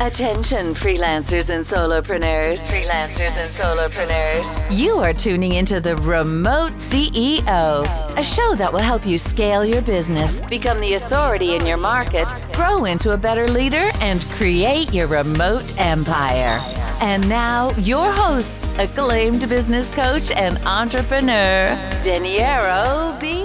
Attention, freelancers and solopreneurs. Freelancers and solopreneurs. You are tuning into the Remote CEO, a show that will help you scale your business, become the authority in your market, grow into a better leader, and create your remote empire. And now, your host, acclaimed business coach and entrepreneur, Daniero B.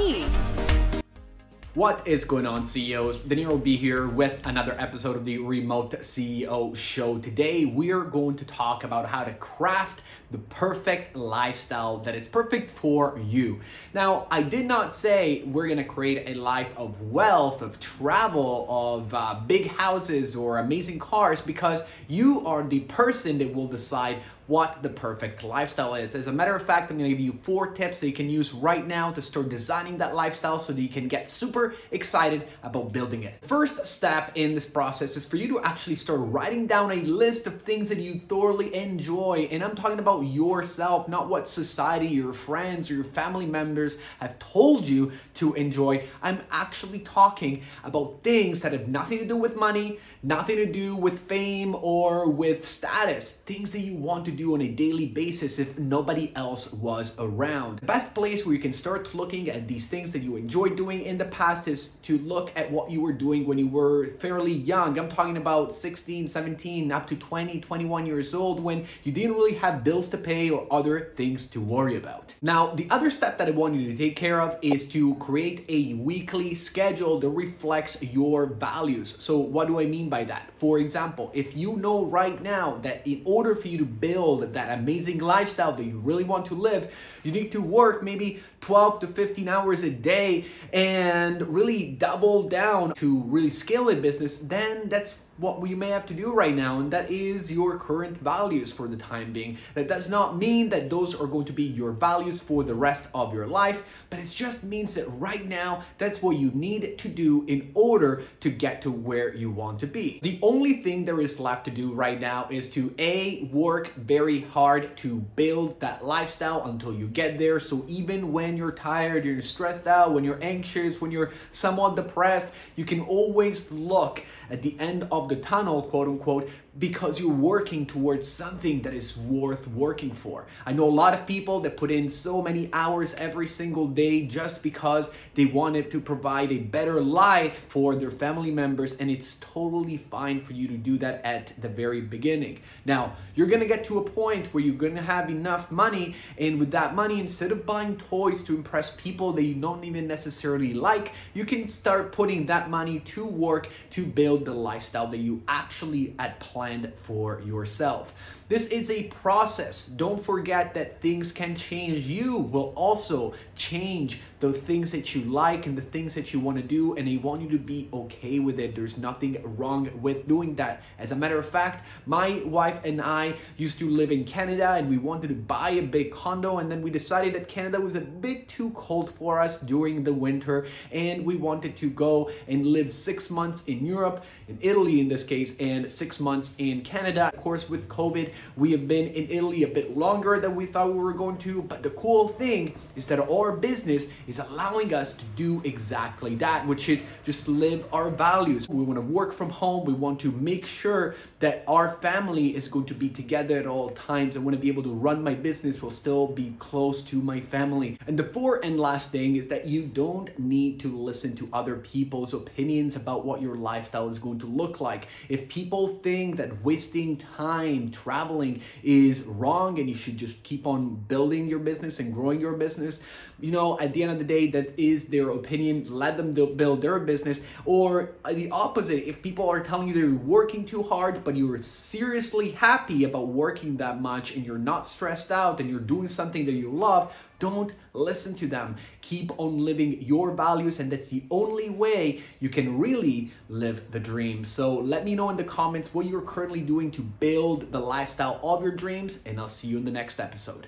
What is going on, CEOs? Daniel will be here with another episode of the Remote CEO Show. Today, we are going to talk about how to craft the perfect lifestyle that is perfect for you. Now, I did not say we're gonna create a life of wealth, of travel, of uh, big houses or amazing cars because you are the person that will decide what the perfect lifestyle is. As a matter of fact, I'm gonna give you four tips that you can use right now to start designing that lifestyle so that you can get super excited about building it. First step in this process is for you to actually start writing down a list of things that you thoroughly enjoy. And I'm talking about yourself, not what society, your friends, or your family members have told you to enjoy. I'm actually talking about things that have nothing to do with money, nothing to do with fame or with status, things that you want to do on a daily basis if nobody else was around. The best place where you can start looking at these things that you enjoyed doing in the past is to look at what you were doing when you were fairly young. I'm talking about 16, 17, up to 20, 21 years old when you didn't really have bills to pay or other things to worry about. Now, the other step that I want you to take care of is to create a weekly schedule that reflects your values. So, what do I mean by that? For example, if you know right now that in order for you to build build that amazing lifestyle that you really want to live, you need to work maybe 12 to 15 hours a day and really double down to really scale a business, then that's what we may have to do right now, and that is your current values for the time being. That does not mean that those are going to be your values for the rest of your life, but it just means that right now, that's what you need to do in order to get to where you want to be. The only thing there is left to do right now is to A, work very hard to build that lifestyle until you get there. So even when you're tired, you're stressed out, when you're anxious, when you're somewhat depressed, you can always look at the end of the tunnel, quote unquote, because you're working towards something that is worth working for. I know a lot of people that put in so many hours every single day just because they wanted to provide a better life for their family members, and it's totally fine for you to do that at the very beginning. Now, you're gonna get to a point where you're gonna have enough money, and with that money, instead of buying toys to impress people that you don't even necessarily like, you can start putting that money to work to build the lifestyle that you actually had planned planned for yourself. This is a process. Don't forget that things can change. You will also change the things that you like and the things that you want to do, and they want you to be okay with it. There's nothing wrong with doing that. As a matter of fact, my wife and I used to live in Canada and we wanted to buy a big condo, and then we decided that Canada was a bit too cold for us during the winter, and we wanted to go and live six months in Europe, in Italy in this case, and six months in Canada. Of course, with COVID, we have been in Italy a bit longer than we thought we were going to, but the cool thing is that our business is allowing us to do exactly that, which is just live our values. We want to work from home. We want to make sure that our family is going to be together at all times. I want to be able to run my business while still be close to my family. And the fourth and last thing is that you don't need to listen to other people's opinions about what your lifestyle is going to look like. If people think that wasting time traveling is wrong and you should just keep on building your business and growing your business, you know, at the end of the day, that is their opinion. Let them build their business. Or uh, the opposite, if people are telling you they're working too hard, but you're seriously happy about working that much and you're not stressed out and you're doing something that you love, don't listen to them. Keep on living your values, and that's the only way you can really live the dream. So let me know in the comments what you're currently doing to build the lifestyle of your dreams, and I'll see you in the next episode.